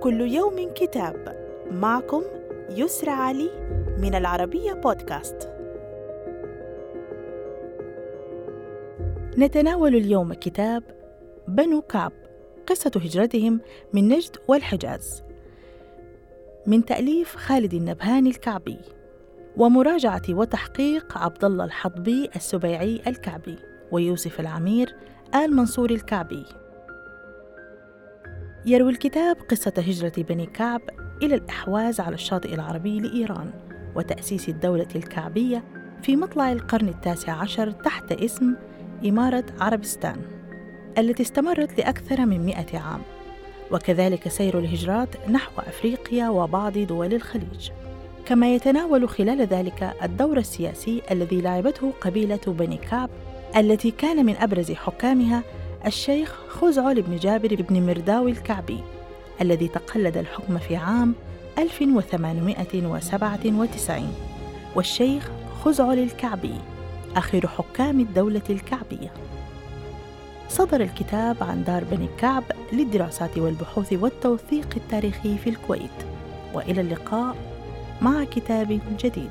كل يوم كتاب. معكم يسرى علي من العربية بودكاست. نتناول اليوم كتاب بنو كعب قصة هجرتهم من نجد والحجاز من تأليف خالد النبهاني الكعبي ومراجعة وتحقيق عبد الله الحضبي السبيعي الكعبي ويوسف العمير آل منصور الكعبي. يروي الكتاب قصة هجرة بني كعب إلى الإحواز على الشاطئ العربي لإيران وتأسيس الدولة الكعبية في مطلع القرن التاسع عشر تحت اسم إمارة عربستان التي استمرت لأكثر من مئة عام. وكذلك سير الهجرات نحو أفريقيا وبعض دول الخليج. كما يتناول خلال ذلك الدور السياسي الذي لعبته قبيلة بني كعب التي كان من أبرز حكامها الشيخ خزعل بن جابر بن مرداوي الكعبي الذي تقلد الحكم في عام 1897 والشيخ خزعل الكعبي آخر حكام الدولة الكعبية. صدر الكتاب عن دار بني كعب للدراسات والبحوث والتوثيق التاريخي في الكويت. وإلى اللقاء مع كتاب جديد.